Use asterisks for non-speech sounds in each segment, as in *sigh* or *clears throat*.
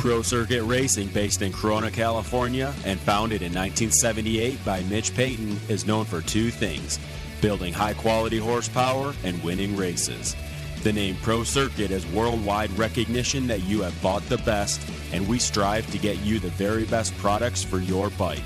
Pro Circuit Racing, based in Corona, California, and founded in 1978 by Mitch Payton, is known for two things building high quality horsepower and winning races. The name Pro Circuit is worldwide recognition that you have bought the best, and we strive to get you the very best products for your bike.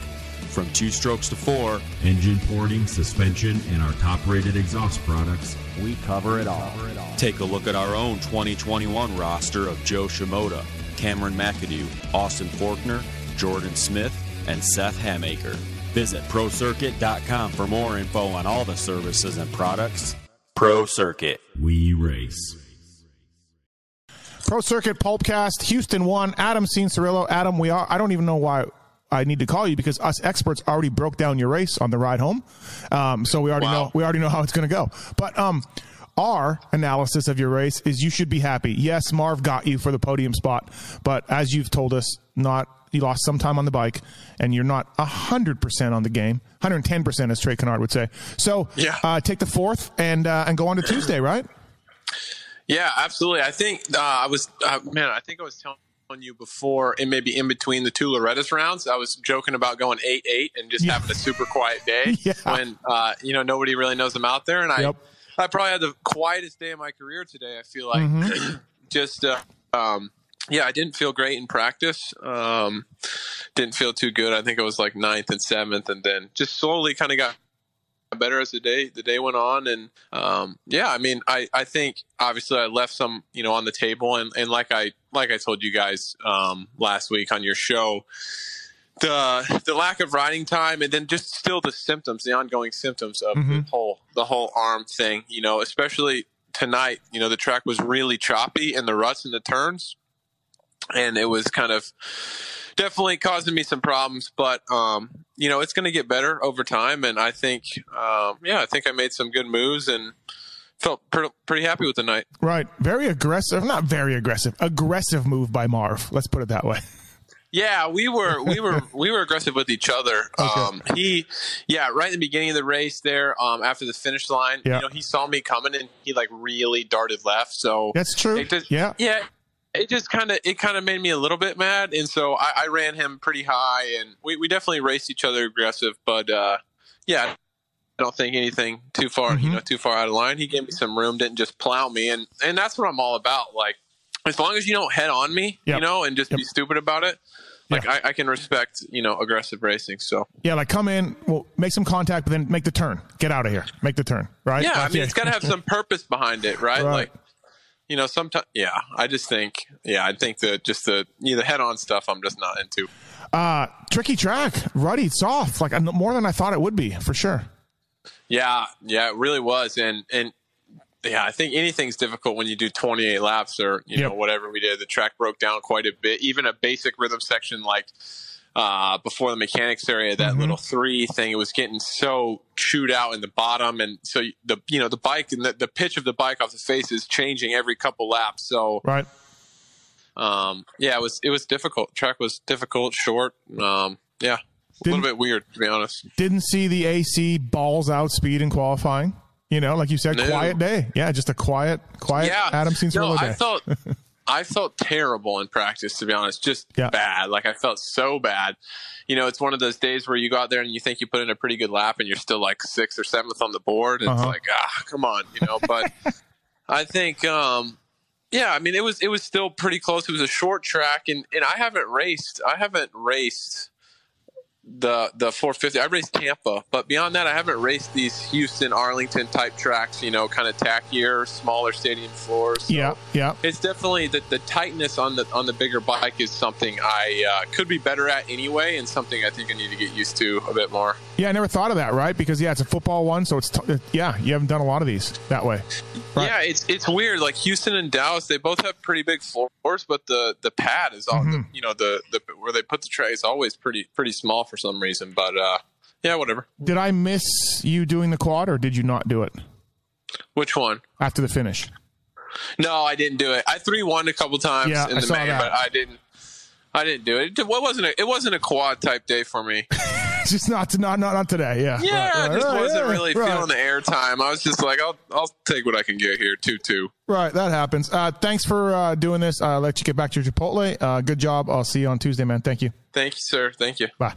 From two strokes to four, engine porting, suspension, and our top rated exhaust products, we cover it all. Take a look at our own 2021 roster of Jo Shimoda, Cameron McAdoo, Austin Forkner, Jordan Smith, and Seth Hamaker. Visit ProCircuit.com for more info on all the services and products. Pro Circuit. We race. Pro Circuit Pulpcast, Houston one. Adam Cianciarulo. Adam, we are. I don't even know why I need to call you because us experts already broke down your race on the ride home. Um, so we already wow. know we already know how it's going to go. But um, our analysis of your race is you should be happy. Yes, Marv got you for the podium spot, but as you've told us, not you lost some time on the bike, and you're not hundred percent on the game. 110 percent, as Trey Canard would say. So yeah. Uh, take the fourth and uh, and go on to Tuesday, right? Yeah, absolutely. I think uh, I was uh, man. I think I was telling you before, and maybe in between the two Loretta's rounds, I was joking about going eight eight and just yeah. having a super quiet day *laughs* yeah. when uh, you know nobody really knows I'm out there, and yep. I probably had the quietest day of my career today. I feel like mm-hmm. *clears throat* just uh, um, yeah, I didn't feel great in practice. Um, didn't feel too good. I think it was like ninth and seventh, and then just slowly kind of got better as the day the day went on and um, yeah i mean i i think obviously i left some you know on the table and and like i like i told you guys um, last week on your show the the lack of riding time and then just still the symptoms the ongoing symptoms of mm-hmm. the whole the whole arm thing you know especially tonight you know the track was really choppy and the ruts and the turns and it was kind of definitely causing me some problems, but um, you know, it's going to get better over time. And I think, um, yeah, I think I made some good moves and felt pretty, pretty happy with the night. Right. Very aggressive. Not very aggressive. Aggressive move by Marv. Let's put it that way. *laughs* Yeah, we were we were *laughs* we were aggressive with each other. Okay. Um, he, yeah, right in the beginning of the race there, um, after the finish line, yeah. you know, he saw me coming and he like really darted left. So that's true. Just, yeah, yeah, it just kind of it kind of made me a little bit mad, and so I, I, ran him pretty high, and we, we definitely raced each other aggressive. But uh, yeah, I don't think anything too far mm-hmm. you know too far out of line. He gave me some room, didn't just plow me, and and that's what I'm all about. Like as long as you don't head on me, yep. you know, and just yep. be stupid about it. Like yeah. I, I, can respect, you know, aggressive racing. So yeah, like come in, well, make some contact, but then make the turn. Get out of here. Make the turn. Right. Yeah, I mean, it's got to have some *laughs* purpose behind it, right? right. Like you know, sometimes, yeah, I just think, yeah, I think that just the you know, the head on stuff, I'm just not into. Uh, tricky track, ruddy, soft, like more than I thought it would be for sure. Yeah, yeah, it really was, and and yeah, I think anything's difficult when you do 28 laps or you yep. know whatever we did. The track broke down quite a bit. Even a basic rhythm section like uh, before the mechanics area, that mm-hmm. little three thing, it was getting so chewed out in the bottom, and so the you know the bike and the, the pitch of the bike off the face is changing every couple laps. So right, um, yeah, it was it was difficult. Track was difficult, short. Um, yeah, a didn't, little bit weird to be honest. Didn't see the AC balls out speed in qualifying. You know, like you said, no. quiet day. Yeah, just a quiet, quiet yeah. Adam Cianciarulo no, day. I felt *laughs* I felt terrible in practice, to be honest, just yeah. bad. Like I felt so bad. You know, it's one of those days where you go out there and you think you put in a pretty good lap and you're still like sixth or seventh on the board. And uh-huh. It's like, ah, come on, you know, but *laughs* I think, um, yeah, I mean, it was, it was still pretty close. It was a short track and, and I haven't raced, I haven't raced the the 450. I raced Tampa, but beyond that, I haven't raced these Houston, Arlington type tracks. You know, kind of tackier, smaller stadium floors. So yeah, yeah. It's definitely the, the tightness on the on the bigger bike is something I uh, could be better at anyway, and something I think I need to get used to a bit more. Yeah, I never thought of that. Right, because yeah, it's a football one, so it's t- yeah, you haven't done a lot of these that way. Right. Yeah, it's it's weird. Like Houston and Dallas, they both have pretty big floors, but the the pad is on mm-hmm. the you know the the where they put the tray is always pretty pretty small for some reason. But uh, yeah, whatever. Did I miss you doing the quad, or did you not do it? Which one? After the finish. No, I didn't do it. I three one a couple times yeah, in the May, but I didn't. I didn't do it. It wasn't a, it wasn't a quad type day for me. *laughs* just not not not not today. Yeah. Yeah, Right, I just right, wasn't really right. feeling the airtime. I was just like, I'll I'll take what I can get here. Two two. Right, that happens. Uh, thanks for uh, doing this. I'll let you get back to your Chipotle. Uh, good job. I'll see you on Tuesday, man. Thank you. Thank you, sir. Thank you. Bye.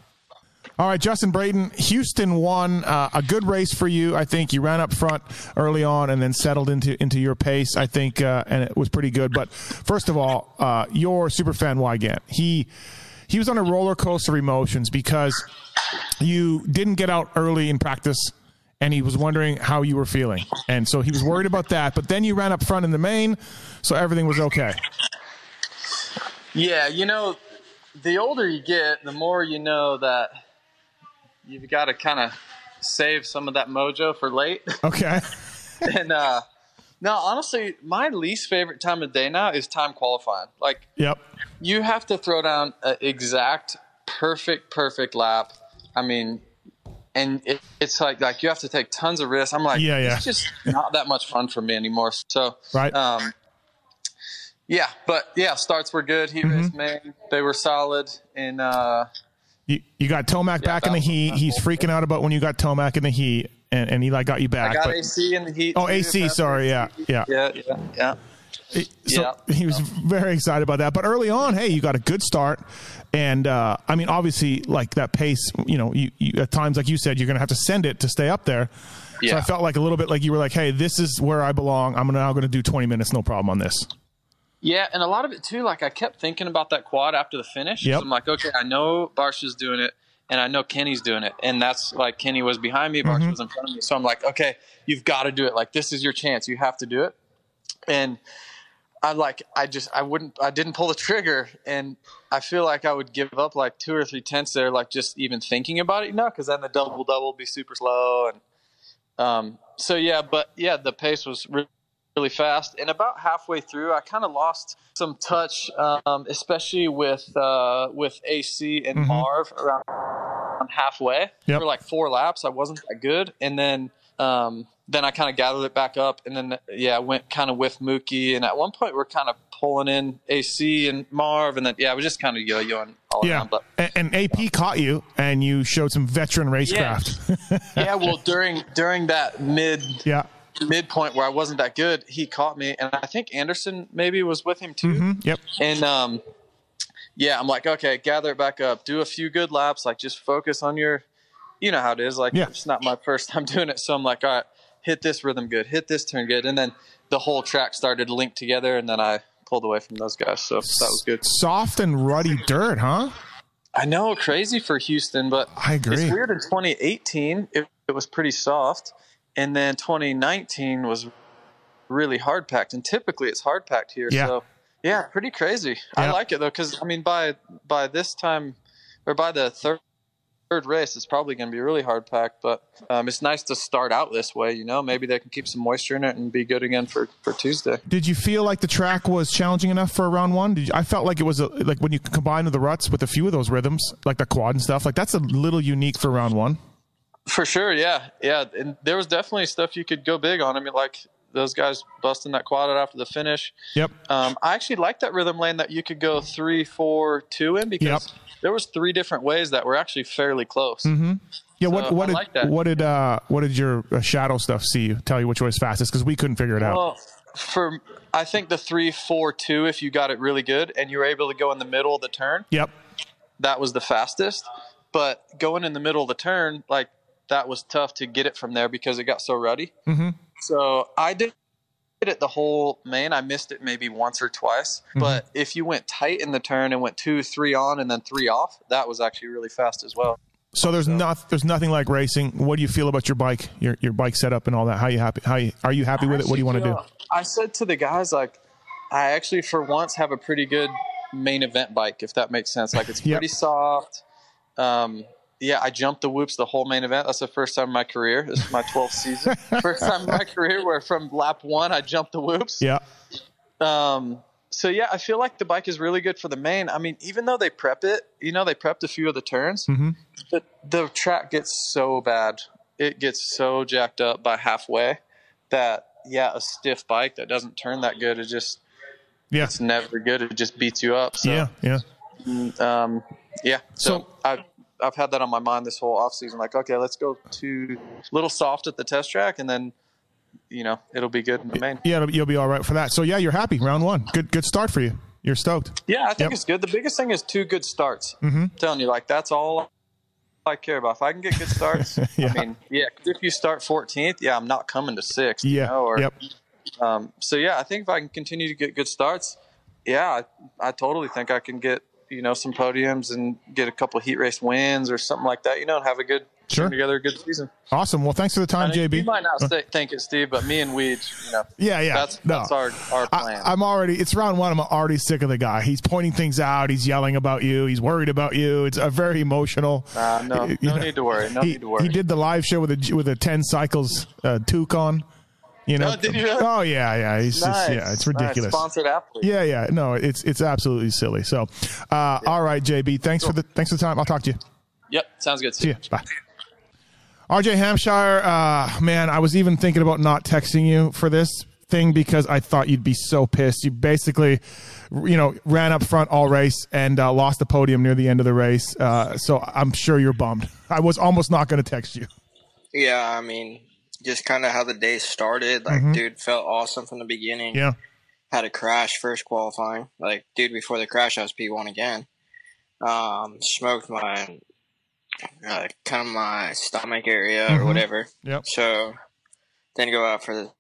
All right, Justin Brayton, Houston won uh, a good race for you. I think you ran up front early on and then settled into into your pace. I think, uh, and it was pretty good. But first of all, uh, your super fan Weigandt, he he was on a roller coaster of emotions because you didn't get out early in practice. And he was wondering how you were feeling. And so he was worried about that. But then you ran up front in the main, so everything was okay. Yeah, you know, the older you get, the more you know that you've got to kind of save some of that mojo for late. *laughs* Okay. and uh, no, honestly, my least favorite time of day now is time qualifying. Like Yep. you have to throw down an exact, perfect, perfect lap. I mean, and it, it's like like you have to take tons of risks. I'm like, Yeah, yeah. it's just not that much fun for me anymore. So Right. um, yeah, but yeah, starts were good. Mm-hmm. He raced main; they were solid. And uh, You, you got Tomac back in the heat. He's successful. freaking out about when you got Tomac in the heat, and, and Eli got you back. I got but- AC in the heat. oh, too, AC. Sorry, yeah, yeah. yeah, yeah, yeah. So Yeah. he was very excited about that. But early on, hey, you got a good start, and uh, I mean, obviously, like that pace. You know, you, you at times, like you said, you're going to have to send it to stay up there. Yeah. So I felt like a little bit like you were like, hey, this is where I belong. I'm now going to do 20 minutes, no problem on this. Yeah, and a lot of it too. Like I kept thinking about that quad after the finish. Yep. So I'm like, okay, I know Barcia's doing it, and I know Kenny's doing it, and that's like Kenny was behind me, Barsha was in front of me. So I'm like, okay, you've got to do it. Like this is your chance. You have to do it. And I like, I just, I wouldn't, I didn't pull the trigger, and I feel like I would give up like two or three tenths there, like just even thinking about it, you know, because then the double double would be super slow, and um, so yeah, but yeah, the pace was re- really fast, and about halfway through, I kind of lost some touch, um, especially with uh, with AC and Marv around halfway Yep. for like four laps. I wasn't that good, and then um, then I kind of gathered it back up, and then yeah, I went kind of with Mookie, and at one point we're kind of pulling in AC and Marv, and then yeah, I was just kind of yo-yoing all Yeah, around, but. and, and AP caught you, and you showed some veteran racecraft. yeah, *laughs* well, during during that mid yeah. Midpoint where I wasn't that good, he caught me, and I think Anderson maybe was with him too. hmm Yep. And um, yeah, I'm like, okay, gather it back up, do a few good laps, like just focus on your, you know how it is. Like Yeah. it's not my first *laughs* time doing it, so I'm like, all right, hit this rhythm good, hit this turn good, and then the whole track started to link together, and then I pulled away from those guys, so that was good. Soft and ruddy dirt, huh? I know, crazy for Houston, but I agree. It's weird. In 2018, it, it was pretty soft, and then 2019 was really hard packed. And typically, it's hard packed here. Yeah. So yeah, pretty crazy. I like it though, because I mean, by by this time, or by the third third race, it's probably going to be really hard packed. But um, it's nice to start out this way. You know, maybe they can keep some moisture in it and be good again for for Tuesday. Did you feel like the track was challenging enough for round one? Did you, I felt like it was a, like when you combine the ruts with a few of those rhythms, like the quad and stuff. Like that's a little unique for round one. For sure, yeah, yeah. And there was definitely stuff you could go big on. I mean, like those guys busting that quad out after the finish. Yep. Um, I actually like that rhythm lane that you could go three, four, two in because Yep. there was three different ways that were actually fairly close. Yeah. What So, what I did like what did uh what did your uh, shadow stuff see you tell you which way is fastest because we couldn't figure it out. Well, for I think the three, four, two, if you got it really good and you were able to go in the middle of the turn, Yep. that was the fastest. But going in the middle of the turn, like that was tough to get it from there because it got so ruddy. Mhm. So I did hit it the whole main. I missed it maybe once or twice. Mm-hmm. But if you went tight in the turn and went two, three on and then three off, that was actually really fast as well. So there's not there's nothing like racing. What do you feel about your bike, your your bike setup and all that? How you happy? How you, are you happy with it? What do you want to do? I said to the guys like, I actually for once have a pretty good main event bike, if that makes sense. Like it's *laughs* Yep. pretty soft. Um, yeah, I jumped the whoops the whole main event. That's the first time in my career. This is my 12th *laughs* season. first time in my career where from lap one I jumped the whoops. Yeah. Um, so yeah, I feel like the bike is really good for the main. I mean, even though they prep it, you know, they prepped a few of the turns. Mm-hmm. The, the track gets so bad, it gets so jacked up by halfway that yeah, a stiff bike that doesn't turn that good is just Yeah. it's never good. It just beats you up. So Yeah. Yeah. um, yeah. So, So- I I've had that on my mind this whole off season. Like, okay, let's go to a little soft at the test track, and then you know it'll be good in the main. Yeah, you'll be all right for that. So yeah, you're happy. Round one, good good start for you. You're stoked. Yeah, I think Yep. it's good. The biggest thing is two good starts. Mm-hmm. I'm telling you, like that's all I care about. If I can get good starts, *laughs* Yeah. I mean, yeah. if you start 14th, yeah, I'm not coming to sixth. you Yeah. know, or, yep. Um, so yeah, I think if I can continue to get good starts, yeah, I, I totally think I can get you know some podiums and get a couple heat race wins or something like that. You know, and have a good Sure. together a good season. Awesome. Well, thanks for the time, I mean, JB. You might not say, think it, Steve, but me and Weeds, you know, Yeah, yeah. that's No. that's our our plan. I, I'm already. It's round one. I'm already sick of the guy. He's pointing things out. He's yelling about you. He's worried about you. It's a very emotional. Uh, no, no know, need to worry. No he, need to worry. He did the live show with a with a ten cycles uh, toucan. You know. Oh, did you really? Oh yeah, yeah. He's Nice. just yeah. It's Nice. ridiculous. Sponsored athlete. Yeah, yeah. No, it's it's absolutely silly. So, uh, all right, JB. Thanks for the thanks for the time. I'll talk to you. Yep. Sounds good. See you. Bye. RJ Hampshire, uh, man, I was even thinking about not texting you for this thing because I thought you'd be so pissed. You basically, you know, ran up front all race and uh, lost the podium near the end of the race. Uh, so I'm sure you're bummed. *laughs* I was almost not going to text you. Yeah, I mean, just kind of how the day started. Like, dude, felt awesome from the beginning. Yeah. Had a crash first qualifying. Like, dude, before the crash, I was P1 again. Um, smoked my, uh, kind of my stomach area or Mhm. whatever. Yep. So then go out for the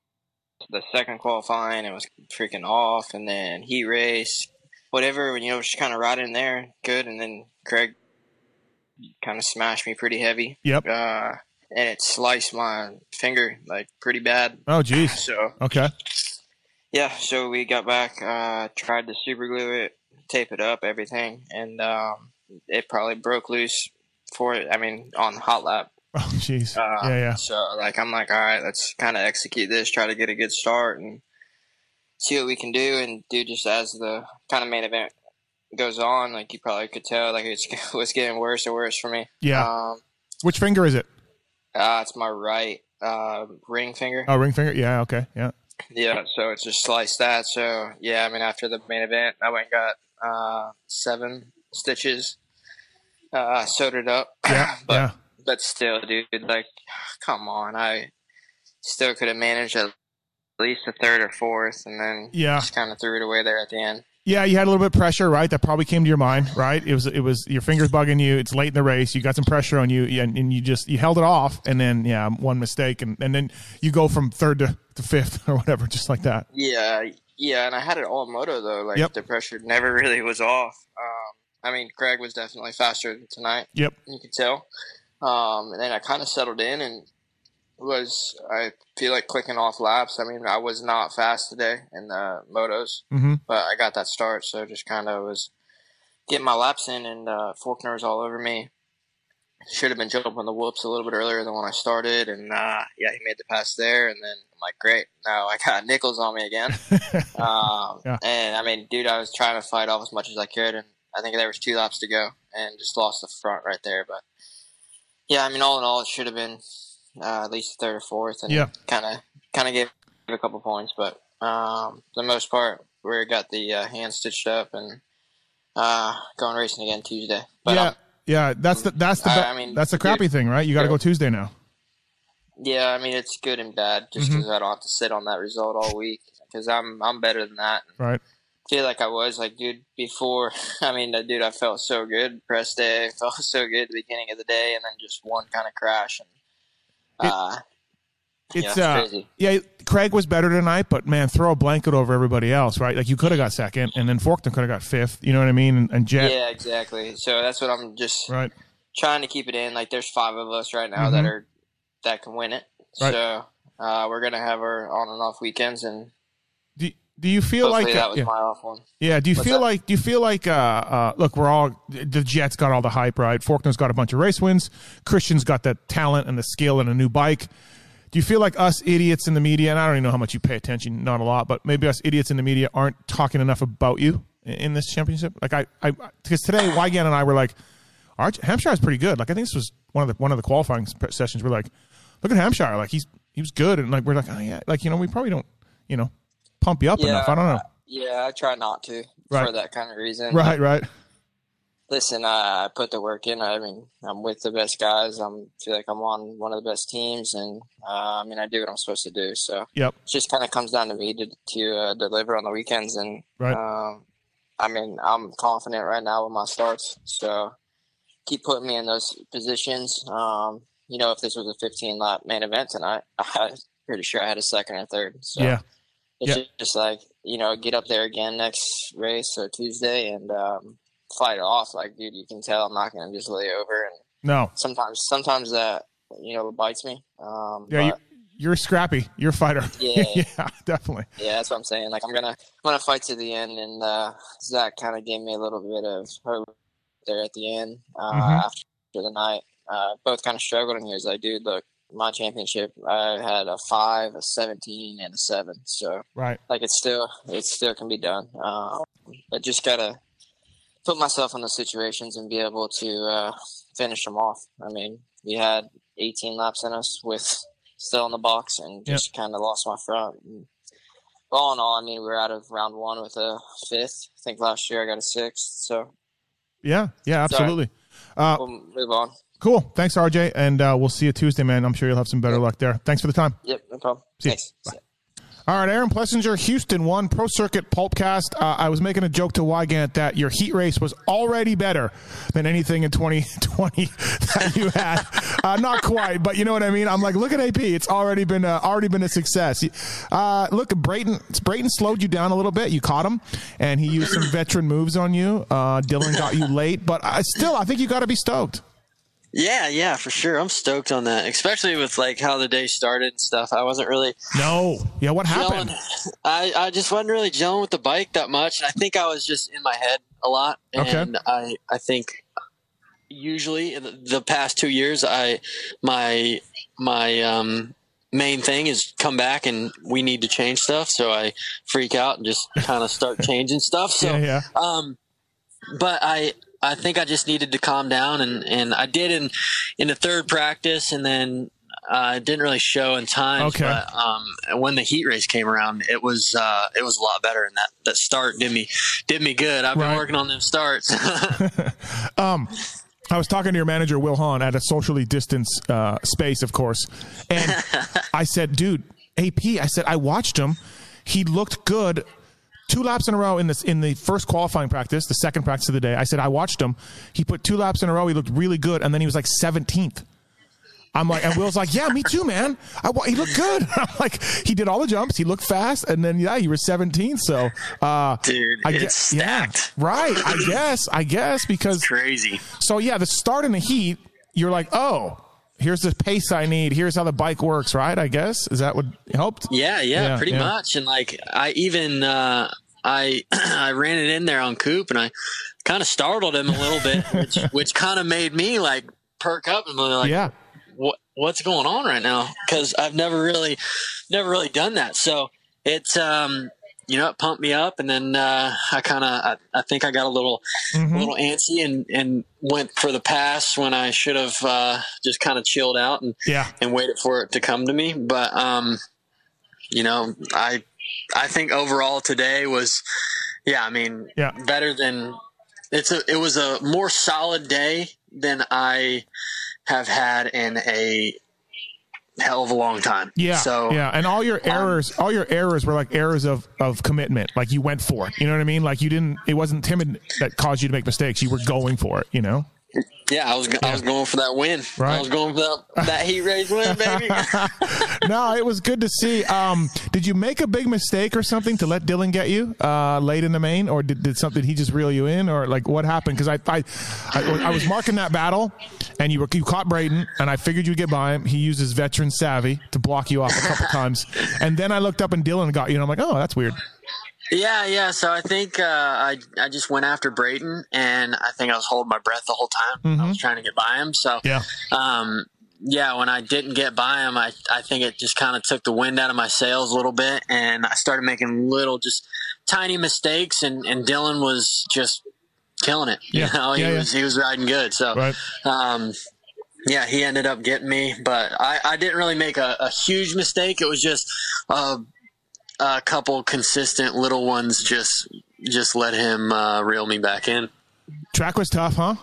the second qualifying. It was freaking off, and then heat race, whatever. And, you know, just kind of right in there, good. And then Craig kind of smashed me pretty heavy. Yep. Uh, and it sliced my finger like pretty bad. Oh, geez. So Okay. yeah, so we got back, uh, tried to super glue it, tape it up, everything, and um, it probably broke loose for it. I mean, on the hot lap. *laughs* Oh, jeez. Uh, yeah, yeah. So like I'm like, all right, let's kind of execute this, try to get a good start, and see what we can do. And do just as the kind of main event goes on, like you probably could tell, like it's *laughs* was getting worse and worse for me. Yeah. Um, Which finger is it? Uh, it's my right uh, ring finger. Oh, ring finger. Yeah. Okay. Yeah. Yeah, so it's just sliced that. So yeah, I mean, after the main event, I went and got uh, seven stitches, uh, sewed it up. Yeah. *coughs* but yeah. but still, dude, like, come on, I still could have managed at least a third or fourth, and then Yeah. just kind of threw it away there at the end. Yeah, you had a little bit of pressure, right? That probably came to your mind, right? It was it was your fingers bugging you. It's late in the race. You got some pressure on you, and, and you just you held it off, and then yeah, one mistake, and, and then you go from third to, to fifth *laughs* or whatever, just like that. Yeah, yeah, and I had it all moto though. Like Yep. the pressure never *laughs* really was off. Um, I mean, Craig was definitely faster tonight. Yep. you could tell. Um, and then I kind of settled in and was I feel like clicking off laps. I mean, I was not fast today in the motos, Mm-hmm. but I got that start, so just kind of was getting my laps in, and uh, Forkner was all over me. Should have been jumping the whoops a little bit earlier than when I started, and uh, yeah, he made the pass there, and then I'm like, great, now I got *laughs* Nichols on me again. *laughs* Um, Yeah. And I mean, dude, I was trying to fight off as much as I could, and I think there was two laps to go, and just lost the front right there. But yeah, I mean, all in all, it should have been uh, at least third or fourth, and Yeah. kind of kind of gave a couple points. But um, for the most part, we got the uh, hand stitched up and uh, going racing again Tuesday. But yeah, um, yeah. That's the that's the I- I mean, that's the crappy dude, thing, right? You got to go Tuesday now. yeah, I mean, it's good and bad just Mm-hmm. because I don't have to sit on that result all week because I'm I'm better than that. Right. feel like I was like, dude, before. *laughs* I mean, uh, dude, I felt so good press day. *laughs* Felt so good at the beginning of the day, and then just one kind of crash, and uh, It's yeah, uh, crazy. yeah. Craig was better tonight, but man, throw a blanket over everybody else, right? Like you could have got second, and then Forkner could have got fifth. You know what I mean? And, and Jett, Yeah, exactly. So that's what I'm just right? trying to keep it in. Like, there's five of us right now that are that can win it. Mm-hmm. Right. So uh, we're gonna have our on and off weekends, and Do, do you feel hopefully like that was yeah. my off one. Yeah. Do you What's feel that? like? Do you feel like? Uh, uh, look, we're all the Jets got all the hype, right? Forkner's got a bunch of race wins. Christian's got the talent and the skill and a new bike. Do you feel like us idiots in the media, and I don't even know how much you pay attention, not a lot, but maybe us idiots in the media aren't talking enough about you in, in this championship? Like I, I, because today Weigandt and I were like, our Hampshire is pretty good. Like I think this was one of the one of the qualifying sessions. We're like, look at Hampshire, like he's he was good, and like we're like, oh yeah, like you know we probably don't, you know, pump you up enough. I don't know. Yeah, I try not to Right. for that kind of reason. Right, right. listen, I put the work in. I mean, I'm with the best guys. I'm feel like I'm on one of the best teams, and uh, I mean, I do what I'm supposed to do. So yep, it just kind of comes down to me to to uh, deliver on the weekends, and right. Um, I mean, I'm confident right now with my starts. So keep putting me in those positions. Um, you know, if this was a 15 lap main event tonight, *laughs* I'm pretty sure I had a second or third. So yeah. It's yeah. just like, you know, get up there again next race or Tuesday and um, fight it off. Like, dude, you can tell I'm not going to just lay over. And no, sometimes, sometimes that, you know, bites me. Um, yeah. But, you're scrappy. You're a fighter. *laughs* Yeah, yeah, definitely. Yeah, that's what I'm saying. Like I'm gonna, I'm gonna fight to the end, and uh, Zach kind of gave me a little bit of hope there at the end uh, mm-hmm. after the night. Uh, both kind of struggled, and he was like, "Dude, look, my championship, I had a five, a seventeen, and a seven. So right, like it's still, it still can be done. Um, but just gotta put myself in the situations and be able to uh, finish them off. I mean, we had 18 laps in us with still in the box, and just yep. kind of lost my front. And all in all, I mean, we are out of round one with a fifth. I think last year I got a sixth. So yeah, yeah, absolutely. Uh, we'll move on. Cool. Thanks, RJ. And uh, we'll see you Tuesday, man. I'm sure you'll have some better yep. luck there. Thanks for the time. Yep, no problem. See Thanks. Bye. All right, Aaron Plessinger, Houston one Pro Circuit Pulpcast. Uh, I was making a joke to Weigandt that your heat race was already better than anything in 2020 *laughs* that you had. uh, not quite, but you know what I mean. I'm like, look at AP; it's already been a, already been a success. Uh, look, Brayton Brayton slowed you down a little bit. You caught him, and he used some veteran moves on you. Uh, Dylan got you late, but I, still, I think you got to be stoked. Yeah, yeah, for sure. I'm stoked on that, especially with like how the day started and stuff. I wasn't really no, yeah. What happened? I I just wasn't really gelling with the bike that much, and I think I was just in my head a lot. And okay. I I think usually in the past two years, I my my um main thing is come back and we need to change stuff. So I freak out and just kind of start *laughs* changing stuff. So yeah, yeah. um, but I I think I just needed to calm down, and, and I did in in the third practice, and then uh, didn't really show in time. Okay. But um, when the heat race came around, it was uh, it was a lot better, and that, that start did me did me good. I've been working on them starts. *laughs* *laughs* um, I was talking to your manager Will Hahn at a socially distanced uh, space, of course, and *laughs* I said, "Dude, AP," I said, "I watched him. He looked good two laps in a row in this in the first qualifying practice, the second practice of the day. I said I watched him. He put two laps in a row. He looked really good, and then he was like 17th. I'm like, and Will's like, yeah, me too, man. I, he looked good. *laughs* I'm like, he did all the jumps. He looked fast, and then yeah, he was 17th. So, uh, dude, I guess, stacked. Yeah, right. I guess, I guess because it's crazy. So yeah, the start in the heat, you're like, oh, here's the pace I need. Here's how the bike works, right? I guess is that what helped? Yeah, yeah, yeah pretty yeah. much. And like I even uh, I *clears throat* I ran it in there on Coop, and I kind of startled him a little bit, *laughs* which which kind of made me like perk up and be like, yeah, what what's going on right now? Because I've never really never really done that. So it's um you know, it pumped me up, and then uh, I kind of, I, I, think I got a little, mm-hmm. a little antsy, and and went for the pass when I should have uh, just kind of chilled out and yeah. and waited for it to come to me. But um, you know, I I think overall today was, yeah, I mean, yeah. better than it's a. It was a more solid day than I have had in a hell of a long time. Yeah. So yeah, and all your um, errors, um, all your errors were like errors of of commitment. Like you went for it. You know what I mean? Like you didn't. It wasn't timid that caused you to make mistakes. You were going for it. You know. Yeah, I was I was going for that win. Right. I was going for that, that heat race win, baby. *laughs* no, it was good to see. Um, did you make a big mistake or something to let Dylan get you uh, late in the main, or did, did something he just reel you in, or like what happened? Because I, I, I, I was marking that battle, and you were you caught Brayton, and I figured you'd get by him. He used his veteran savvy to block you off a couple *laughs* times, and then I looked up and Dylan got you, and I'm like, oh, that's weird. Yeah, yeah. So I think uh, I I just went after Brayton, and I think I was holding my breath the whole time. Mm-hmm. I was trying to get by him. So yeah, um, yeah. When I didn't get by him, I I think it just kind of took the wind out of my sails a little bit, and I started making little, just tiny mistakes, and and Dylan was just killing it. Yeah. You know, he yeah, was he was riding good. So. Right. Um, yeah, he ended up getting me, but I, I didn't really make a, a huge mistake. It was just uh, a couple consistent little ones just just let him uh, reel me back in. Track was tough, huh?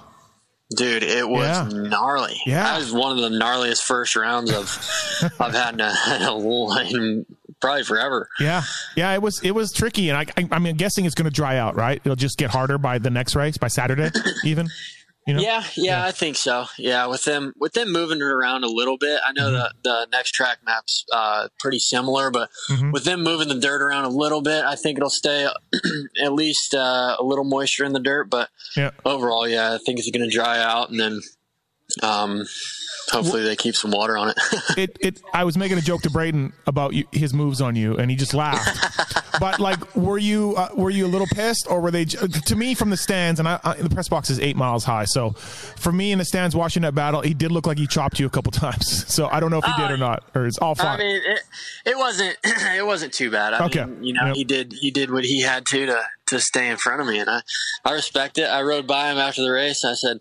Dude, it was Yeah. gnarly. Yeah. that was one of the gnarliest first rounds of *laughs* I've had in a, in a in probably forever. Yeah, yeah. It was it was tricky, and I, I I'm guessing it's going to dry out, right? It'll just get harder by the next race, by Saturday, even. *laughs* You know? Yeah, yeah, I think so. Yeah, with them with them moving it around a little bit. I know the the next track map's uh, pretty similar, but Mhm. with them moving the dirt around a little bit, I think it'll stay *clears throat* at least uh, a little moisture in the dirt. But Yeah. overall, yeah, I think it's going to dry out, and then um, hopefully they keep some water on it. *laughs* it, it I was making a joke to Brayton about you, his moves on you, and he just laughed. *laughs* but like, were you uh, were you a little pissed, or were they? To me, from the stands, and I, I, the press box is eight miles high, so for me in the stands watching that battle, he did look like he chopped you a couple *laughs* times. So I don't know if he did or not, or it's all fine. I mean, it, it wasn't *clears throat* it wasn't too bad. I Okay. mean, you know, Yep. he did he did what he had to to to stay in front of me, and I I respect it. I rode by him after the race. I said.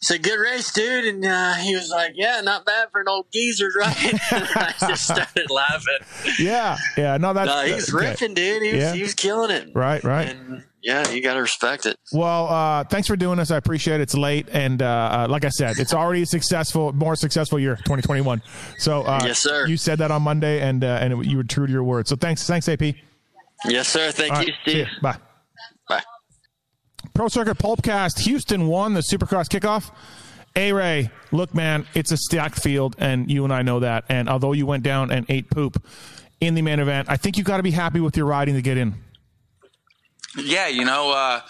Said good race, dude, and uh, he was like, "Yeah, not bad for an old geezer, right?" *laughs* and I just started laughing. yeah, yeah. No, that's No, he was okay. ripping, dude. He was, Yeah. he was killing it. Right, right. And yeah, you got to respect it. Well, uh, thanks for doing this. I appreciate it. It's late, and uh, uh, like I said, it's already a successful, more successful year, 2021. So, uh, Yes, sir. You said that on Monday, and uh, and you were true to your word. So, thanks, thanks, AP. Yes, sir. Thank All you, right, Steve. Bye. Bye. Pro Circuit Pulpcast. Houston won the Supercross kickoff. A Ray, look, man, it's a stacked field, and you and I know that. And although you went down and ate poop in the main event, I think you got to be happy with your riding to get in. Yeah, you know, uh,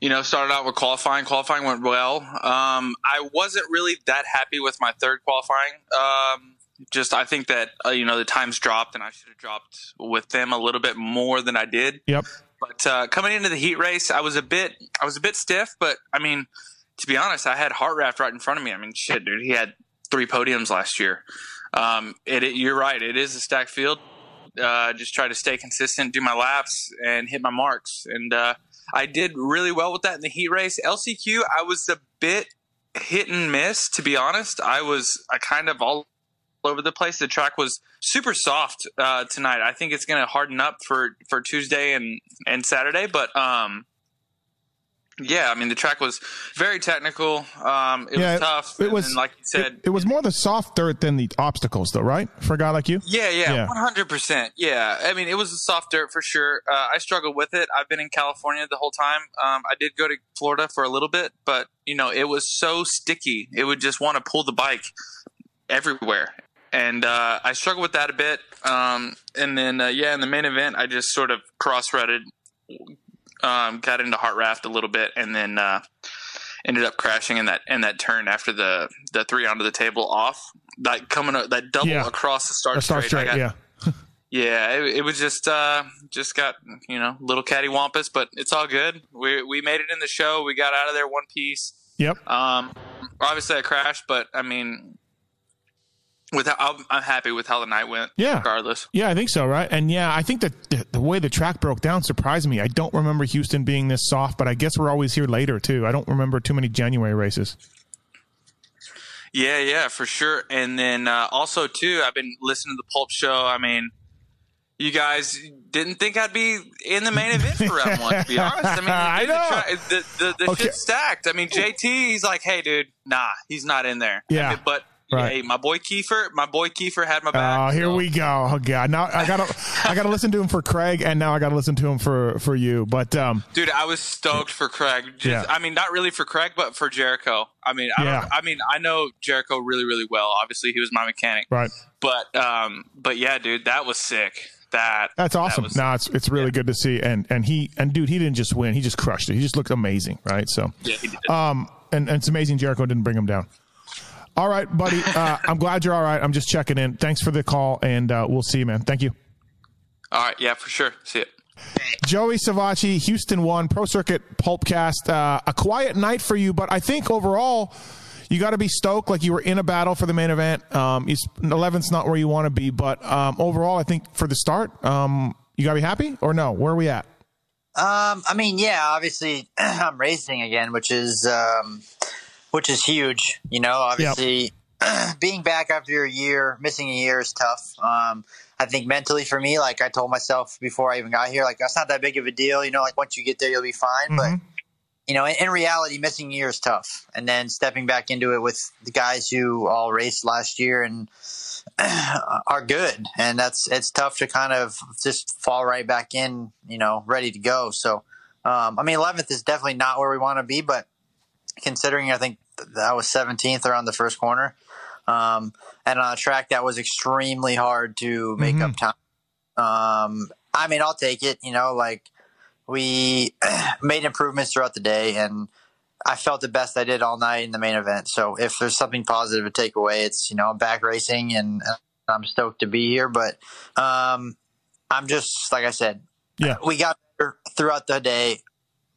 you know, started out with qualifying. Qualifying went well. Um, I wasn't really that happy with my third qualifying. Um, just I think that uh, you know the times dropped, and I should have dropped with them a little bit more than I did. Yep. But uh, coming into the heat race, I was a bit, I was a bit stiff. But I mean, to be honest, I had Hartranft right in front of me. I mean, shit, dude, he had three podiums last year. Um, it, it, you're right, it is a stacked field. Uh, just try to stay consistent, do my laps, and hit my marks. And uh, I did really well with that in the heat race. LCQ, I was a bit hit and miss, to be honest. I was I kind of all over the place. The track was super soft uh, tonight. I think it's going to harden up for, for Tuesday and, and Saturday. But um, yeah, I mean the track was very technical. Um, it Yeah, was tough. it and was- like you said, It, it was more the soft dirt than the obstacles, though, right? For a guy like you? Yeah, Yeah. one hundred percent. Yeah, I mean, it was a soft dirt for sure. Uh, I struggled with it. I've been in California the whole time. Um, I did go to Florida for a little bit, but you know, it was so sticky. It would just want to pull the bike everywhere, and uh, I struggled with that a bit. Um, and then, uh, yeah, in the main event, I just sort of cross-rutted, um, got into Hartranft a little bit, and then. Uh, ended up crashing in that in that turn after the the three onto the table off like coming that double Yeah. across the start straight. Straight, got- yeah. *laughs* yeah, it, it was just uh, just got you know little cattywampus, but it's all good. We we made it in the show. We got out of there one piece. Yep. Um, obviously I crashed, but I mean, with how, I'm, I'm happy with how the night went. Yeah. regardless. Yeah, I think so, right? And yeah, I think that the, the way the track broke down surprised me. I don't remember Houston being this soft, but I guess we're always here later too. I don't remember too many January races. Yeah, yeah, for sure. And then uh, also too, I've been listening to the Pulp Show. I mean, you guys didn't think I'd be in the main event for round one. To be *laughs* honest, I mean, I dude, the know. the the, the Okay. shit's stacked. I mean, JT, he's like, hey, dude, nah, he's not in there. Yeah. I mean, but Right. hey, my boy Kiefer, my boy Kiefer had my back. Oh, here so- we go. Oh god, now I gotta I gotta listen to him for Craig, and now I gotta listen to him for for you. But um, Dude, I was stoked for Craig. Just, Yeah. I mean, not really for Craig, but for Jericho. I mean, I, Yeah. I mean, I know Jericho really, really well. Obviously, he was my mechanic. right, But, um, but yeah, dude, that was sick. That that's that awesome. was- no, it's it's really good to see, and and he and dude, he didn't just win; he just crushed it. He just looked amazing, right? So, yeah, um, and, and it's amazing Jericho didn't bring him down. All right, buddy. Uh, *laughs* I'm glad you're all right. I'm just checking in. Thanks for the call, and uh, we'll see you, man. Thank you. All right, yeah, for sure. See you. Joey Savatgy, Houston One Pro Circuit Pulpcast. Uh, a quiet night for you, but I think overall you got to be stoked. Like you were in a battle for the main event. Um, it's, 11th's not where you want to be, but um, overall, I think for the start, um, you got to be happy. Or no? Where are we at? Um, I mean, yeah, obviously *clears throat* I'm racing again, which is um, which is huge. You know, obviously *clears throat* being back after a year, missing a year is tough. Um, I think mentally for me, like I told myself before I even got here, like that's not that big of a deal. You know, like once you get there, you'll be fine. Mhm. But you know, in, in, reality, missing a year is tough. And then stepping back into it with the guys who all raced last year and *clears throat* are good. And that's, it's tough to kind of just fall right back in, you know, ready to go. So, um, I mean, 11th is definitely not where we want to be, but considering I think that was 17th around the first corner. Um, and on a track that was extremely hard to make mm-hmm. up time. Um, I mean, I'll take it, you know, like, we *clears throat* made improvements throughout the day and I felt the best I did all night in the main event. So if there's something positive to take away, it's, you know, I'm back racing and I'm stoked to be here, but, um, I'm just, like I said, yeah, we got better throughout the day.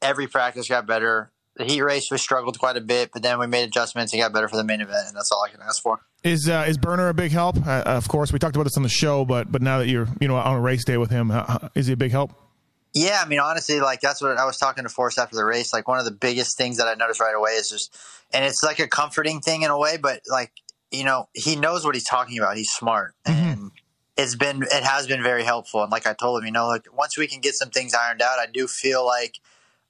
Every practice got better. The heat race we struggled quite a bit, but then we made adjustments and got better for the main event, and that's all I can ask for. Is uh, is Burner a big help? Uh, of course, we talked about this on the show, but but now that you're you know on a race day with him, uh, is he a big help? Yeah, I mean, honestly, like that's what I was talking to Force after the race. Like one of the biggest things that I noticed right away is just, and it's like a comforting thing in a way, but like you know, he knows what he's talking about. He's smart, mm-hmm. and it's been it has been very helpful. And like I told him, you know, like once we can get some things ironed out, I do feel like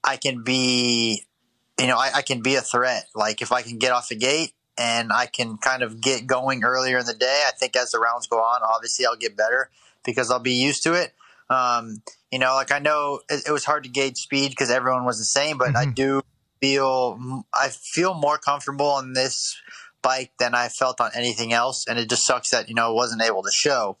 I can be, you know, I, I can be a threat. Like if I can get off the gate and I can kind of get going earlier in the day, I think as the rounds go on, obviously I'll get better because I'll be used to it. Um, you know, like I know it, it was hard to gauge speed because everyone was the same, but mm-hmm. I do feel I feel more comfortable on this bike than I felt on anything else, and it just sucks that you know it wasn't able to show.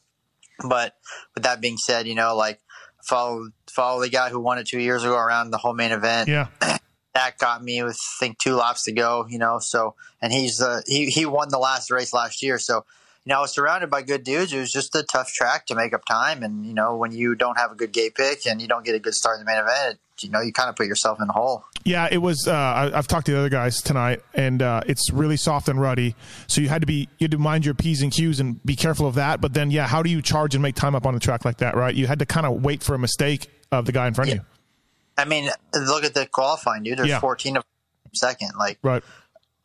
But with that being said, you know, like follow follow the guy who won it two years ago around the whole main event. Yeah. *clears throat* that got me with I think two laps to go, you know. So and he's uh, he he won the last race last year, so you know, I was surrounded by good dudes. It was just a tough track to make up time. And, you know, when you don't have a good gate pick and you don't get a good start in the main event, you know, you kind of put yourself in a hole. Yeah, it was. Uh, I, have talked to the other guys tonight, and uh, it's really soft and ruddy. So you had to be, you had to mind your p's and q's and be careful of that. But then, yeah, how do you charge and make time up on a track like that, right? You had to kind of wait for a mistake of the guy in front yeah. of you. I mean, look at the qualifying, dude. There's yeah. 14 of second. Like, right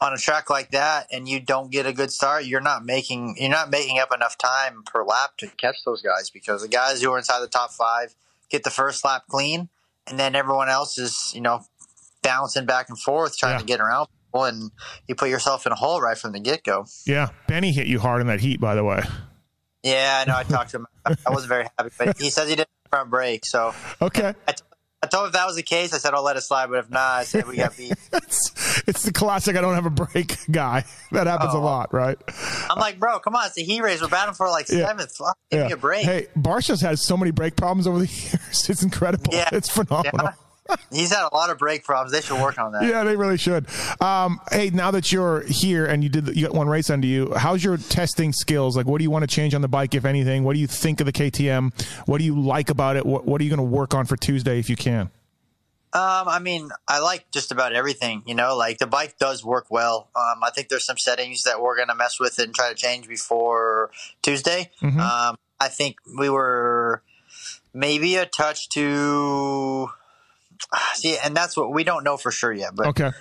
on a track like that and you don't get a good start, you're not making you're not making up enough time per lap to catch those guys because the guys who are inside the top five get the first lap clean, and then everyone else is you know bouncing back and forth trying yeah. to get around people, and you put yourself in a hole right from the get go. Yeah, Benny hit you hard in that heat, by the way. Yeah, I know. I talked to him. I wasn't very happy, but he says he didn't front brake. So *laughs* okay, I, I told him if that was the case, I said I'll let it slide. But if not, I said we got beat. *laughs* it's, it's, the classic. I don't have a break *laughs* guy. That happens oh. a lot, right? I'm like, bro, come on, it's the heat race. We're battling for like yeah. seventh. Fuck, give yeah. me a break. Hey, Barcia's has so many break problems over the *laughs* years. It's incredible. Yeah. It's phenomenal. He's had a lot of brake problems. They should work on that. Yeah, they really should. Um, hey, now that you're here and you did you got one race under you, how's your testing skills? Like, what do you want to change on the bike, if anything? What do you think of the KTM? What do you like about it? What, what are you going to work on for Tuesday if you can? Um, I mean, I like just about everything. You know, like the bike does work well. Um, I think there's some settings that we're gonna mess with and try to change before Tuesday. Mm-hmm. Um, I think we were maybe a touch too. *sighs* See, and that's what we don't know for sure yet. But okay,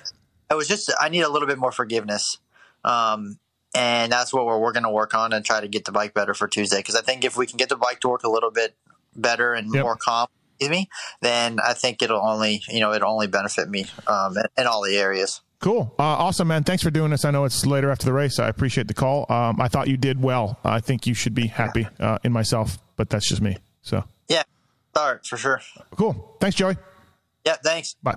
it was just I need a little bit more forgiveness. Um, and that's what we're, we're going to work on and try to get the bike better for Tuesday. Because I think if we can get the bike to work a little bit better and yep. more calm me, then I think it'll only, you know, it'll only benefit me um, in, in all the areas. Cool. Uh, awesome, man. Thanks for doing this. I know it's later after the race. I appreciate the call. Um, I thought you did well. I think you should be happy uh, in myself, but that's just me. So, yeah, start for sure. Cool. Thanks, Joey. Yeah, thanks. Bye.